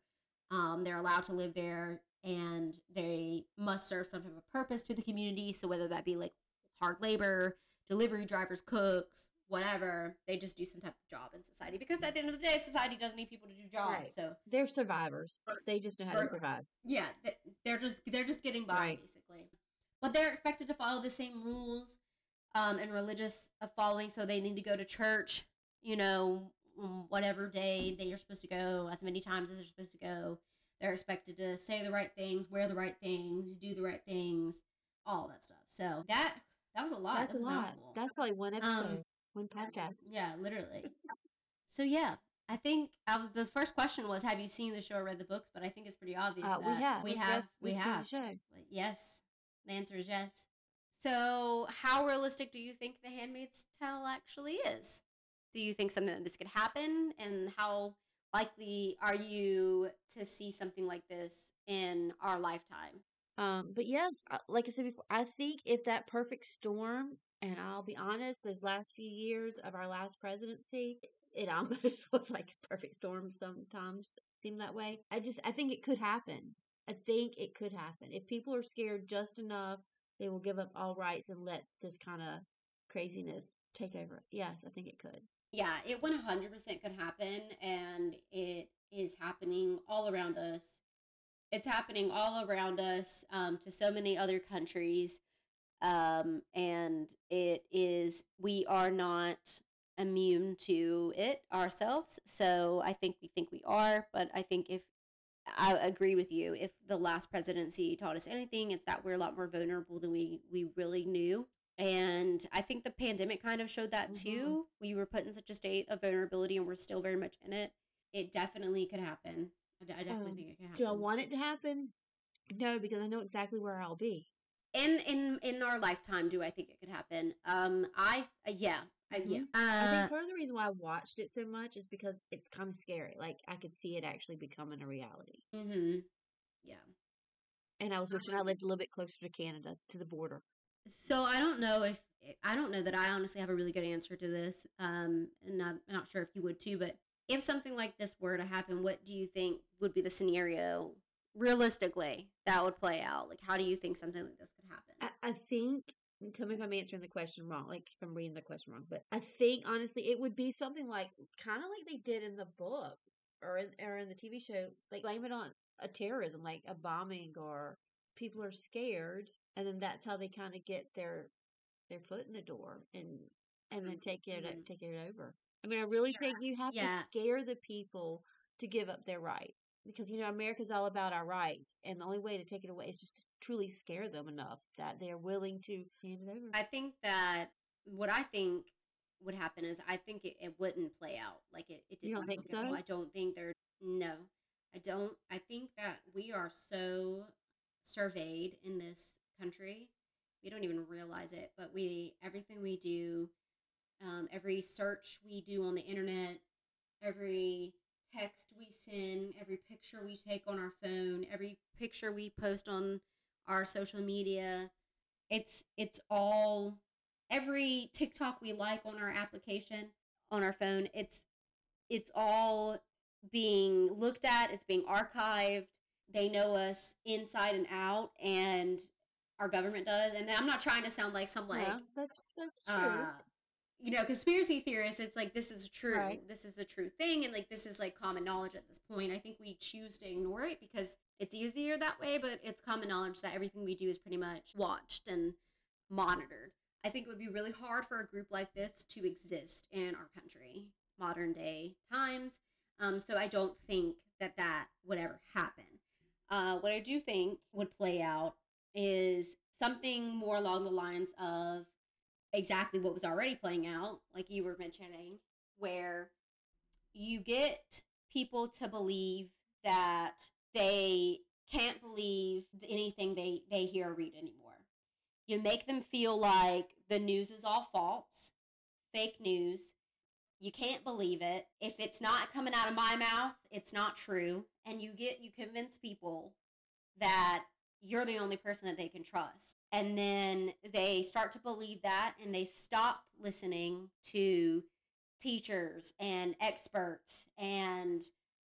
Um, they're allowed to live there and they must serve some type of purpose to the community. So whether that be like hard labor, delivery drivers, cooks, whatever, they just do some type of job in society. Because at the end of the day, society does need people to do jobs. Right. So They're survivors. They just know how to survive. yeah, they're just they're just getting by Right. basically. But they're expected to follow the same rules um, and religious uh, following, so they need to go to church. You know, mm, whatever day they are supposed to go, as many times as they're supposed to go. They're expected to say the right things, wear the right things, do the right things, all that stuff. So that that was a lot. That's that a lot. mouthful. That's probably one episode, Um, one podcast. Yeah, literally. So yeah, I think I was, the first question was, "Have you seen the show or read the books?" But I think it's pretty obvious. Uh, we have. We We've We seen have. yes, the answer is yes. So, how realistic do you think The Handmaid's Tale actually is? Do you think something like this could happen? And how likely are you to see something like this in our lifetime? Um, but yes, uh, like I said before, I think if that perfect storm, and I'll be honest, those last few years of our last presidency, it [LAUGHS] almost was like a perfect storm. Sometimes seemed that way. I just, I think it could happen. I think it could happen if people are scared just enough, they will give up all rights and let this kind of craziness take over. Yes, I think it could. Yeah, it 100% could happen, and it is happening all around us. It's happening all around us um, to so many other countries. Um, and it is, we are not immune to it ourselves. So I think we think we are, but I think if I agree with you, if the last presidency taught us anything, it's that we're a lot more vulnerable than we, we really knew. And I think the pandemic kind of showed that Mhm. too. We were put in such a state of vulnerability and we're still very much in it. It definitely could happen. I, definitely Um, think it can happen. Do I want it to happen? No, because I know exactly where I'll be. in in in our lifetime, do I think it could happen? Um, I uh, yeah, uh, yeah. Mhm. I Uh, think part of the reason why I watched it so much is because it's kind of scary. Like I could see it actually becoming a reality. mm-hmm. Yeah. And I was wishing I lived a little bit closer to Canada, to the border. So I don't know if I don't know that I honestly have a really good answer to this. Um, and I'm not sure if you would too, but if something like this were to happen, what do you think would be the scenario realistically that would play out? Like, how do you think something like this could happen? I, I think. Tell me if I'm answering the question wrong, like if I'm reading the question wrong. But I think honestly, it would be something like kind of like they did in the book or in, or in the TV show, like blame it on a terrorism, like a bombing, or people are scared, and then that's how they kind of get their their foot in the door and and then take it Mhm. take it over. I mean, I really think you have Yeah. to scare the people to give up their rights because you know America's all about our rights, and the only way to take it away is just to truly scare them enough that they're willing to hand it over. I think that what I think would happen is I think it, it wouldn't play out like it, it did You don't think so? I don't think there. No, I don't. I think that we are so surveyed in this country. We don't even realize it, but we everything we do, um, every search we do on the internet, every text we send, every picture we take on our phone, every picture we post on our social media, it's it's all every TikTok we like on our application on our phone, it's it's all being looked at, it's being archived. They know us inside and out and our government does. And I'm not trying to sound like some like yeah, that's that's true. uh, you know, conspiracy theorists, it's like this is true. Right. This is a true thing, and like this is like common knowledge at this point. I think we choose to ignore it because it's easier that way, but it's common knowledge that everything we do is pretty much watched and monitored. I think it would be really hard for a group like this to exist in our country, modern day times. Um, so I don't think that that would ever happen. Uh, what I do think would play out is something more along the lines of exactly what was already playing out, like you were mentioning, where you get people to believe that they can't believe anything they, they hear or read anymore. You make them feel like the news is all false, fake news. You can't believe it. If it's not coming out of my mouth, it's not true. And you get you convince people that you're the only person that they can trust. And then they start to believe that and they stop listening to teachers and experts and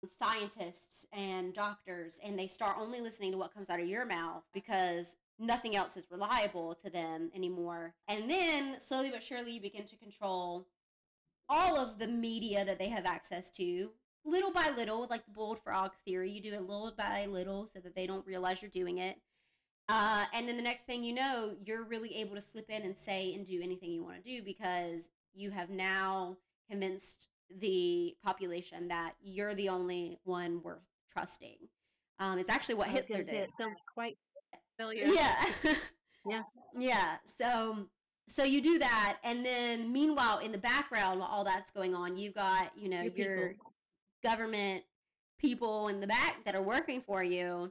scientists and doctors and they start only listening to what comes out of your mouth because nothing else is reliable to them anymore. And then slowly but surely you begin to control all of the media that they have access to little by little, like the boiled frog theory. You do it little by little so that they don't realize you're doing it. Uh, and then the next thing you know, you're really able to slip in and say and do anything you want to do because you have now convinced the population that you're the only one worth trusting. Um, it's actually what Hitler did. it sounds quite familiar. Yeah. Yeah. [LAUGHS] Yeah. So so you do that and then meanwhile in the background while all that's going on, you've got, you know, Your your government people in the back that are working for you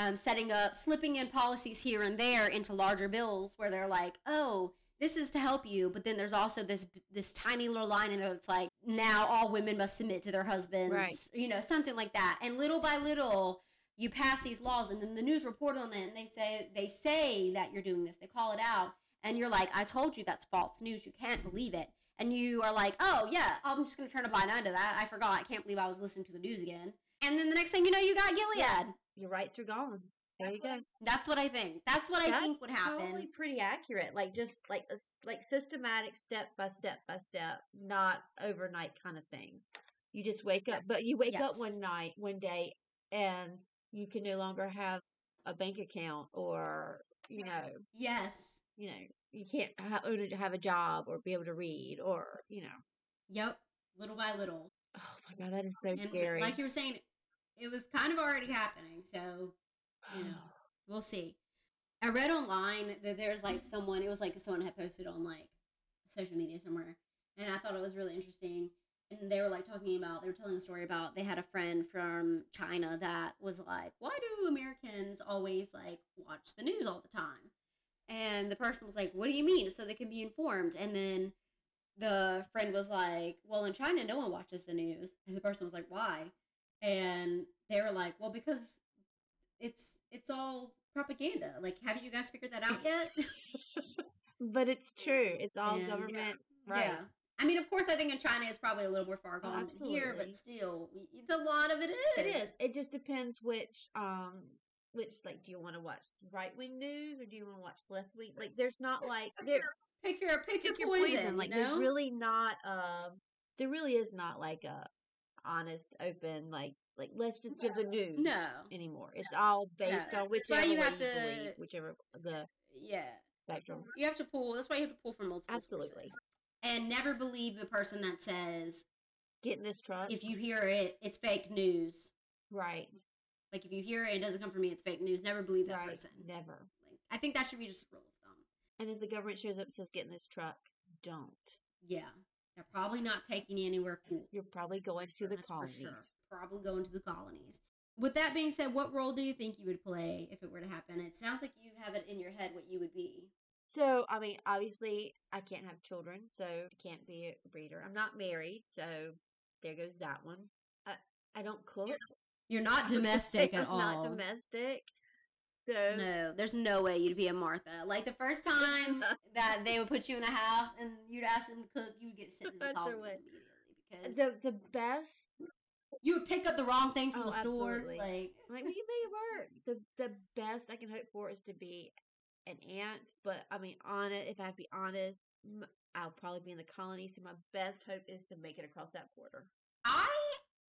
um, setting up slipping in policies here and there into larger bills where they're like oh this is to help you but then there's also this this tiny little line in there that's like now all women must submit to their husbands Right. you know something like that. And little by little you pass these laws and then the news report on it and they say they say that you're doing this. They call it out and you're like i told you that's false news. You can't believe it. And you are like oh yeah i'm just going to turn a blind eye to that. I forgot. I can't believe i was listening to the news again and then the next thing you know you got gilead Yeah. Your rights are gone. There you go. that's what i think that's what i think would happen Probably pretty accurate. Like just like a like systematic step by step by step, not overnight kind of thing. You just wake up, but you wake up one night, one day, and you can no longer have a bank account, or you know, yes you know, you can't ha- have a job or be able to read, or you know. yep little by little Oh my god, that is so and scary. like you were saying it was kind of already happening so you know [SIGHS] we'll see. I read online that there's like someone it was like someone had posted on like social media somewhere and i thought it was really interesting and they were like talking about they were telling a story about they had a friend from china that was like why do americans always like watch the news all the time? And the person was like what do you mean? So they can be informed. And then the friend was like well in china no one watches the news. And the person was like why and they were like well because it's it's all propaganda like haven't you guys figured that out yet [LAUGHS] but it's true. It's all And- government, right? yeah I mean, of course, I think in China it's probably a little more far Oh, gone than here, but still, it's a lot of it is. It is. It just depends which um which like do you want to watch right wing news or do you want to watch left wing? Like there's not like there Pick your pick, pick your your poison. poison. Like you know? there's really not um there really is not like a honest open like like let's just give the news no. anymore. It's all based No. on whichever you have to- believe, whichever the Yeah. spectrum. You have to pull. That's why you have to pull from multiple Absolutely. sources. And never believe the person that says Get in this truck. if you hear it, it's fake news. right. Like if you hear it, it doesn't come from me. It's fake news. Never believe that Right. person. Never. Like, I think that should be just a rule of thumb. And if the government shows up and says get in this truck, don't. Yeah, they're probably not taking you anywhere cool. You're probably going to the That's colonies. sure. Probably going to the colonies. With that being said, what role do you think you would play if it were to happen? It sounds like you have it in your head what you would be. So, I mean, obviously, I can't have children, so I can't be a breeder. I'm not married, so there goes that one. I, I don't cook. You're not [LAUGHS] domestic at I'm Not all. domestic. So, No, there's no way you'd be a Martha. Like the first [LAUGHS] time that they would put you in a house and you'd ask them to cook, you would get sent to the sure immediately because the the best, you would pick up the wrong thing from Oh, the store. absolutely. Like like we can make it work. The the best I can hope for is to be an aunt. But I mean, on it, if I have to be honest, I'll probably be in the colony. So my best hope is to make it across that border. I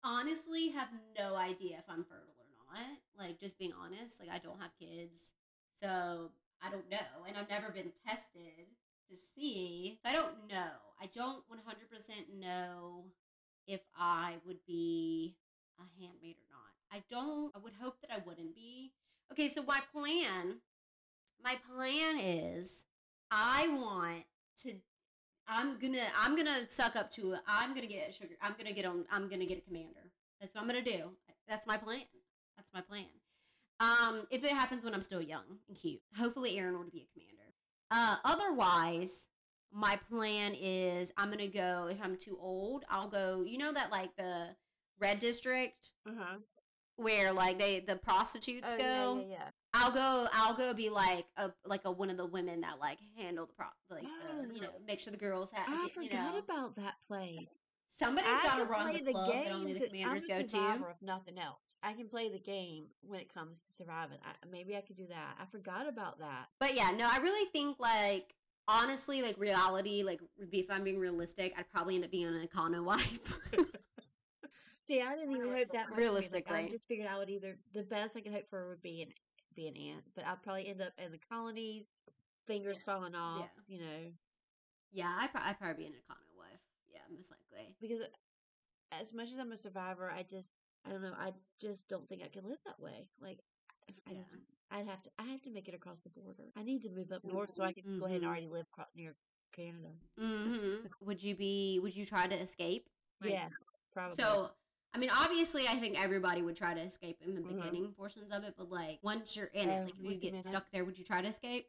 honestly have no idea if I'm fertile Like just being honest, like I don't have kids, so I don't know, and I've never been tested to see, so I don't know. I don't 100% know if I would be a handmaid or not. I don't. I would hope that I wouldn't be. Okay, so my plan, my plan is, I want to I'm gonna I'm gonna suck up to it. I'm gonna get a sugar. I'm gonna get on. I'm gonna get a commander. That's what I'm gonna do. That's my plan. That's my plan. Um, if it happens when I'm still young and cute, hopefully Aaron will be a commander. Uh, otherwise, my plan is I'm gonna go. If I'm too old, I'll go. You know that like the red district Uh huh. where like they the prostitutes Oh, go. yeah, yeah, yeah. I'll go. I'll go be like a like a one of the women that like handle the pro like the, you know make sure the girls have I you forgot know about that place. somebody's got to run play the club that only the commanders I'm a go to. If nothing else, I can play the game when it comes to surviving. I, maybe I could do that. I forgot about that. But yeah, no, I really think like honestly, like reality, like if I'm being realistic, I'd probably end up being an econo wife. [LAUGHS] See, I didn't even hope that much. for. Like, I just figured I would either the best I could hope for would be an be an aunt, but I'll probably end up in the colonies, fingers falling off. You know, yeah, I'd, pro- I'd probably be an econo wife. Yeah, most likely. because as much as I'm a survivor, I just I don't know. I just don't think I can live that way. Like, I Yeah. just, I'd have to I have to make it across the border. I need to move up north so I can just go ahead and Mhm. already live near Canada. hmm Would you be? Would you try to escape? Like, yeah, probably. So, I mean, obviously, I think everybody would try to escape in the Mhm. beginning portions of it, but like once you're in it, like if you get stuck there, would you try to escape?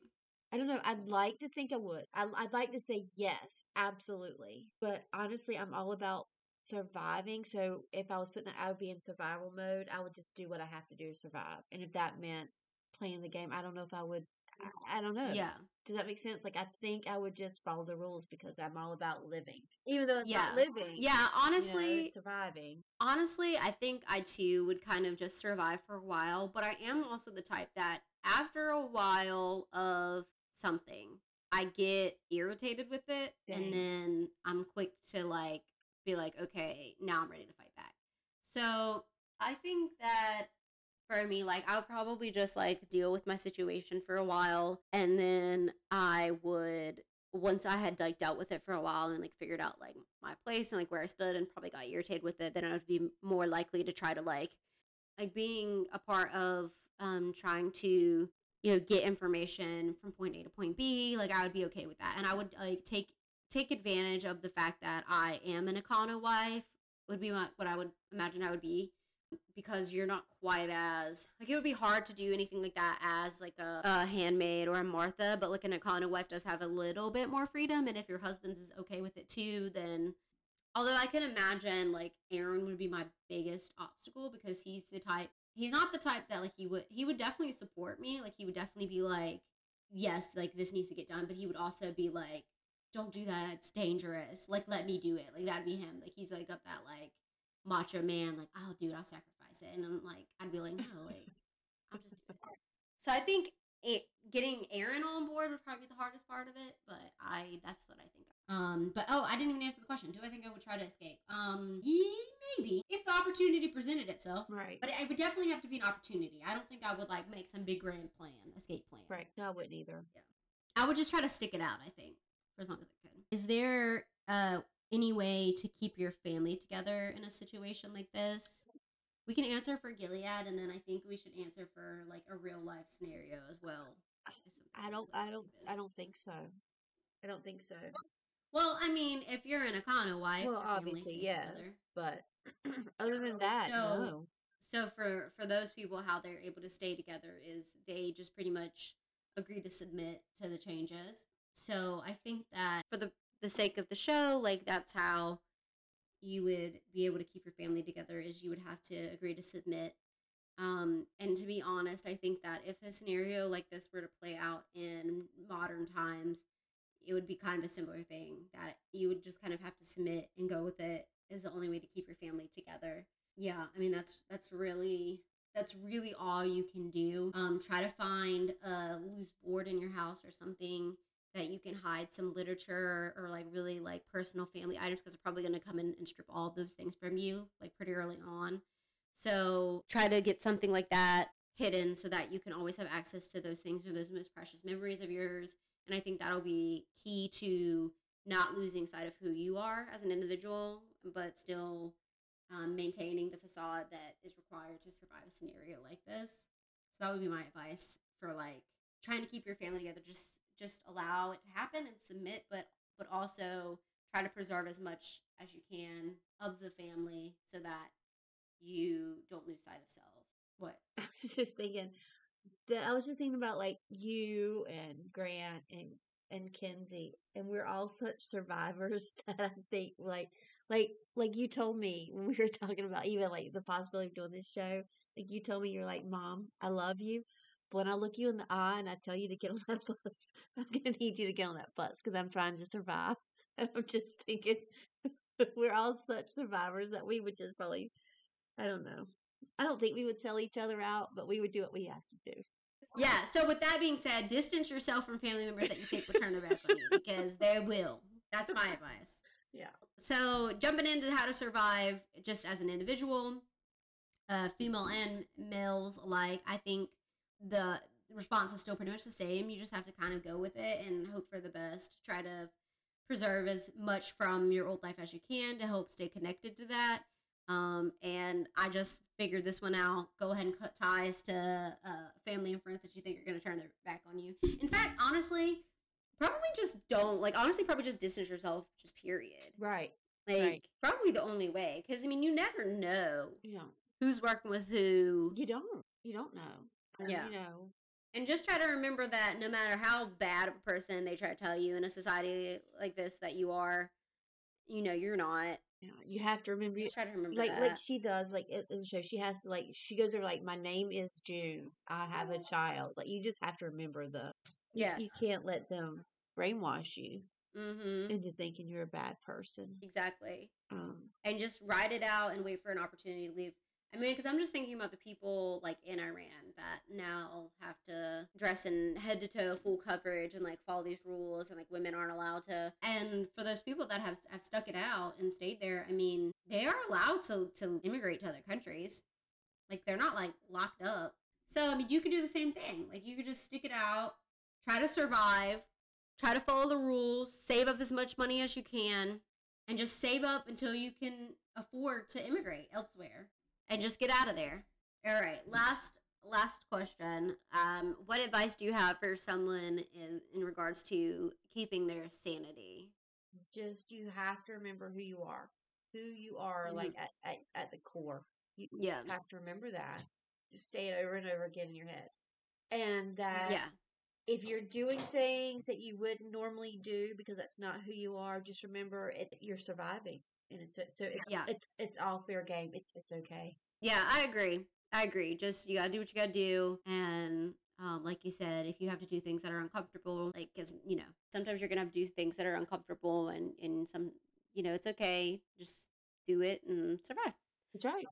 I don't know. I'd like to think I would. I, I'd like to say yes, absolutely. But honestly, I'm all about surviving. So if I was putting that, I would be in survival mode. I would just do what I have to do to survive. And if that meant playing the game, I don't know if I would. I, I don't know. Yeah. Does that make sense? Like I think I would just follow the rules because I'm all about living, even though it's Yeah. not living. Yeah, you know, honestly, surviving. honestly, I think I too would kind of just survive for a while, but I am also the type that after a while of something, I get irritated with it Same. and then I'm quick to like be like, okay, now I'm ready to fight back. So I think that for me, like I would probably just like deal with my situation for a while and then I would once I had like dealt with it for a while and like figured out like my place and like where I stood and probably got irritated with it, then I would be more likely to try to like like being a part of um trying to you know get information from point A to point B. Like I would be okay with that, and I would like take take advantage of the fact that I am an econo wife would be what I would imagine I would be because you're not quite as like it would be hard to do anything like that as like a, a handmaid or a Martha, but like an econo wife does have a little bit more freedom, and if your husband's is okay with it too, then although I can imagine like Aaron would be my biggest obstacle because he's the type he's not the type that like he would he would definitely support me like he would definitely be like yes like this needs to get done but he would also be like don't do that. It's dangerous. Like, let me do it. Like, that'd be him. Like, he's like got that like macho man. Like, I'll do it. I'll sacrifice it. And I'm like, I'd be like, no, like, I'll just do it. So I think it, getting Aaron on board would probably be the hardest part of it. But I, that's what I think. Um, but oh, I didn't even answer the question. Do I think I would try to escape? Um, yeah, maybe if the opportunity presented itself. Right. But it would definitely have to be an opportunity. I don't think I would like make some big grand plan, escape plan. Right. No, I wouldn't either. Yeah. I would just try to stick it out, I think, for as long as I could. Is there uh any way to keep your family together in a situation like this? We can answer for Gilead and then I think we should answer for like a real life scenario as well. I don't. like I don't. I don't think so. I don't think so. Well, I mean, if you're an econo wife, well, obviously, stays yes, together. but [CLEARS THROAT] other than that, So- no. So for for those people, how they're able to stay together is they just pretty much agree to submit to the changes. So I think that for the the sake of the show, like that's how you would be able to keep your family together is you would have to agree to submit. Um, and to be honest, I think that if a scenario like this were to play out in modern times, it would be kind of a similar thing that you would just kind of have to submit and go with it is the only way to keep your family together. Yeah, I mean that's that's really that's really all you can do. Um, try to find a loose board in your house or something that you can hide some literature or like really like personal family items because they're probably going to come in and strip all those things from you like pretty early on. So try to get something like that hidden so that you can always have access to those things or those most precious memories of yours. And I think that'll be key to not losing sight of who you are as an individual, but still um, maintaining the facade that is required to survive a scenario like this. So that would be my advice for like trying to keep your family together. Just just allow it to happen and submit, but but also try to preserve as much as you can of the family so that you don't lose sight of self. What? [LAUGHS] I was just thinking that I was just thinking about like you and Grant and and Kenzie, and we're all such survivors [LAUGHS] that I think like like like you told me when we were talking about even like the possibility of doing this show. Like you told me you're like, Mom, I love you. But when I look you in the eye and I tell you to get on that [LAUGHS] bus, I'm gonna need you to get on that bus because I'm trying to survive. [LAUGHS] And I'm just thinking [LAUGHS] we're all such survivors that we would just probably I don't know. I don't think we would sell each other out, but we would do what we have to do. Yeah, so with that being said, distance yourself from family members that you think will turn their back on you because they will. That's my advice. Yeah. So, jumping into how to survive just as an individual, uh, female and males alike, I think the response is still pretty much the same. You just have to kind of go with it and hope for the best. Try to preserve as much from your old life as you can to help stay connected to that. Um, and I just figured this one out. Go ahead and cut ties to uh, family and friends that you think are going to turn their back on you. In fact, honestly, probably just don't like. Honestly, probably just distance yourself. Just period. Right. Like Right. probably the only way. Because I mean, you never know You know, who's working with who, you don't. You don't know. Yeah. You know. and just try to remember that no matter how bad of a person they try to tell you in a society like this that you are, you know, you're not. You you have to remember. Just try to remember like that. like she does like in the show she has to like she goes over like my name is june i have a child like you just have to remember the yes. you can't let them brainwash you mm-hmm. into thinking you're a bad person Exactly. um and just ride it out and wait for an opportunity to leave. I mean, because I'm just thinking about the people like in Iran that now have to dress in head to toe full coverage and like follow these rules, and like women aren't allowed to. And for those people that have have stuck it out and stayed there, I mean, they are allowed to to immigrate to other countries. Like they're not like locked up. So I mean, you could do the same thing. Like you could just stick it out, try to survive, try to follow the rules, save up as much money as you can, and just save up until you can afford to immigrate elsewhere and just get out of there. All right, last last question. Um, what advice do you have for someone in, in regards to keeping their sanity? just you have to remember who you are who you are Mhm. like at, at, at the core you Yeah. have to remember that just say it over and over again in your head and that yeah, if you're doing things that you wouldn't normally do because that's not who you are, just remember it, you're surviving, and it's so it's, Yeah. it's it's all fair game. It's it's okay. yeah, I agree. I agree. Just you gotta do what you gotta do, and Um, like you said, if you have to do things that are uncomfortable, like, cause, you know, sometimes you're going to have to do things that are uncomfortable and, and some, you know, it's okay. Just do it and survive. That's right.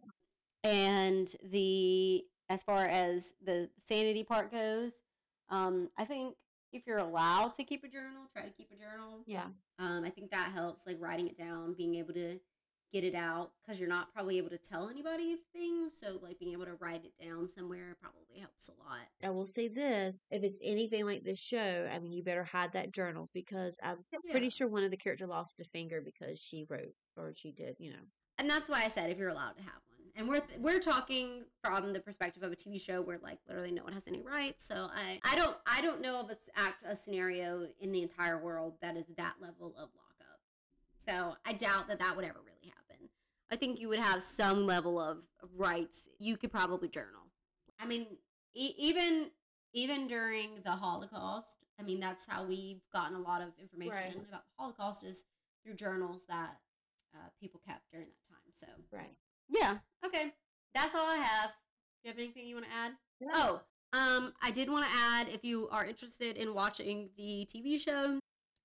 And the, as far as the sanity part goes, um, I think if you're allowed to keep a journal, try to keep a journal. Yeah. Um, I think that helps, like writing it down, being able to get it out because you're not probably able to tell anybody things. So, like being able to write it down somewhere probably helps a lot. I will say this: if it's anything like this show, I mean, you better hide that journal because I'm pretty sure one of the characters lost a finger because she wrote or she did, you know. And that's why I said if you're allowed to have one. And we're we're talking from the perspective of a TV show where like literally no one has any rights. So I I don't I don't know of a act a scenario in the entire world that is that level of lockup. So I doubt that that would ever really happen. I think you would have some level of rights. You could probably journal. I mean, e- even even during the Holocaust, I mean that's how we've gotten a lot of information Right. about the Holocaust is through journals that uh, people kept during that time. So Right. Yeah, okay, that's all I have. Do you have anything you want to add? Oh, um, I did want to add if you are interested in watching the TV show,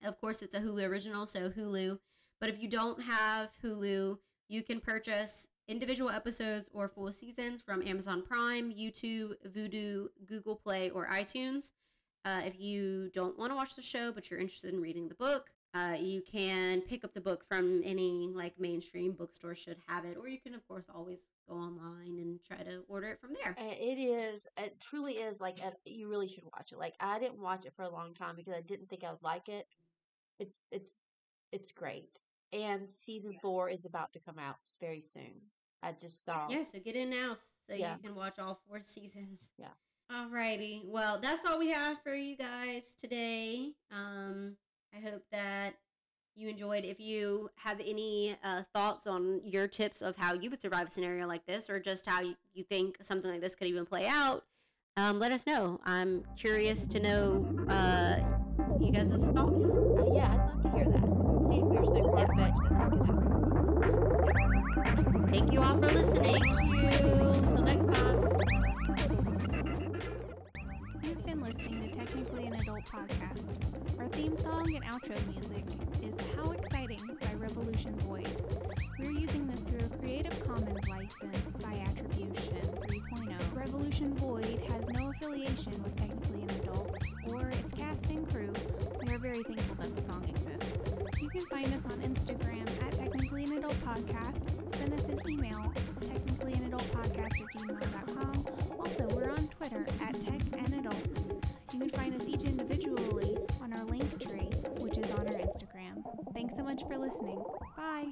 of course it's a Hulu original, so Hulu. But if you don't have Hulu, you can purchase individual episodes or full seasons from Amazon Prime, YouTube, Vudu, Google Play, or iTunes. Uh, if you don't want to watch the show but you're interested in reading the book, uh, you can pick up the book from any like mainstream bookstore should have it, or you can of course always go online and try to order it from there. Uh, It is. It truly is like a, you really should watch it. Like I didn't watch it for a long time because I didn't think I would like it. It's it's it's great. And season four is about to come out very soon. I just saw. Yeah, so get in now so Yeah. you can watch all four [LAUGHS] seasons. Yeah. Alrighty. Well, that's all we have for you guys today. Um, I hope that you enjoyed. If you have any uh, thoughts on your tips of how you would survive a scenario like this, or just how you, think something like this could even play out, um, let us know. I'm curious to know uh, you guys' thoughts. Uh, yeah, I'd love to hear that. See if we're so far fetched that this could happen. Thank you all for listening. Technically an Adult Podcast. Our theme song and outro music is How Exciting by Revolution Void. We're using this through a Creative Commons license by Attribution 3.0. Revolution Void has no affiliation with Technically an Adult or its cast and crew. We are very thankful that the song exists. You can find us on Instagram at Technically an Adult Podcast. Send us an email, technicallyanadultpodcast at gmail.com. Also, we're on Twitter at Tech and Adult. You can find us each individually on our link tree, which is on our Instagram. Thanks so much for listening. Bye.